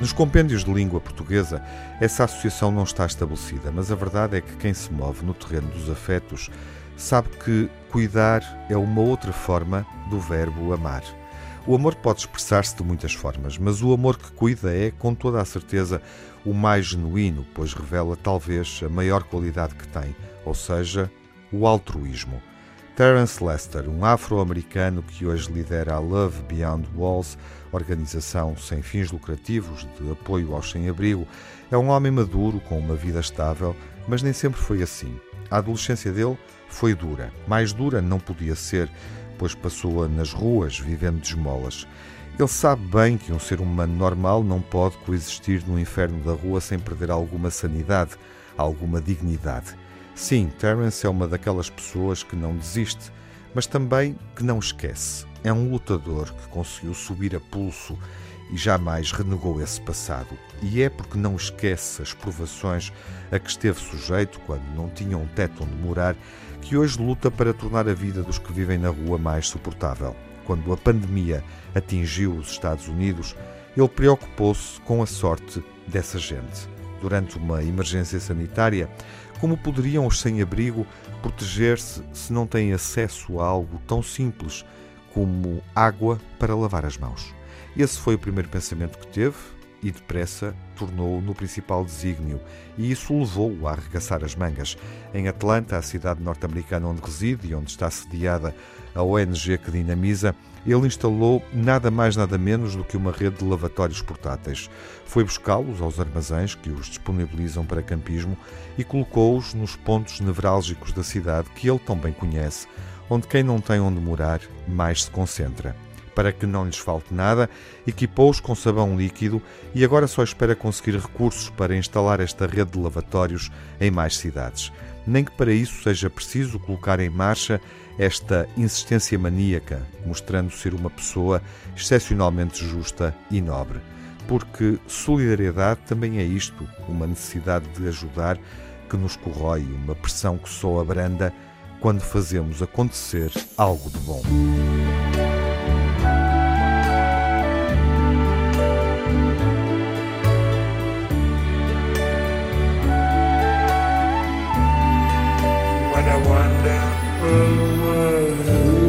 Nos compêndios de língua portuguesa, essa associação não está estabelecida, mas a verdade é que quem se move no terreno dos afetos sabe que cuidar é uma outra forma do verbo amar. O amor pode expressar-se de muitas formas, mas o amor que cuida é, com toda a certeza, o mais genuíno, pois revela talvez a maior qualidade que tem, ou seja, o altruísmo. Terence Lester, um afro-americano que hoje lidera a Love Beyond Walls, organização sem fins lucrativos de apoio aos sem-abrigo, é um homem maduro com uma vida estável, mas nem sempre foi assim. A adolescência dele foi dura. Mais dura não podia ser, pois passou-a nas ruas, vivendo de esmolas. Ele sabe bem que um ser humano normal não pode coexistir no inferno da rua sem perder alguma sanidade, alguma dignidade. Sim, Terence é uma daquelas pessoas que não desiste, mas também que não esquece. É um lutador que conseguiu subir a pulso e jamais renegou esse passado. E é porque não esquece as provações a que esteve sujeito quando não tinha um teto onde morar que hoje luta para tornar a vida dos que vivem na rua mais suportável. Quando a pandemia atingiu os Estados Unidos, ele preocupou-se com a sorte dessa gente. Durante uma emergência sanitária, como poderiam os sem-abrigo proteger-se se não têm acesso a algo tão simples como água para lavar as mãos? Esse foi o primeiro pensamento que teve e depressa tornou-o no principal desígnio, e isso levou-o a arregaçar as mangas. Em Atlanta, a cidade norte-americana onde reside e onde está sediada a ONG que dinamiza, ele instalou nada mais nada menos do que uma rede de lavatórios portáteis. Foi buscá-los aos armazéns que os disponibilizam para campismo e colocou-os nos pontos nevrálgicos da cidade que ele tão bem conhece, onde quem não tem onde morar mais se concentra. Para que não lhes falte nada, equipou-os com sabão líquido e agora só espera conseguir recursos para instalar esta rede de lavatórios em mais cidades. Nem que para isso seja preciso colocar em marcha esta insistência maníaca, mostrando ser uma pessoa excepcionalmente justa e nobre. Porque solidariedade também é isto, uma necessidade de ajudar que nos corrói, uma pressão que só abranda quando fazemos acontecer algo de bom. a wonderful world.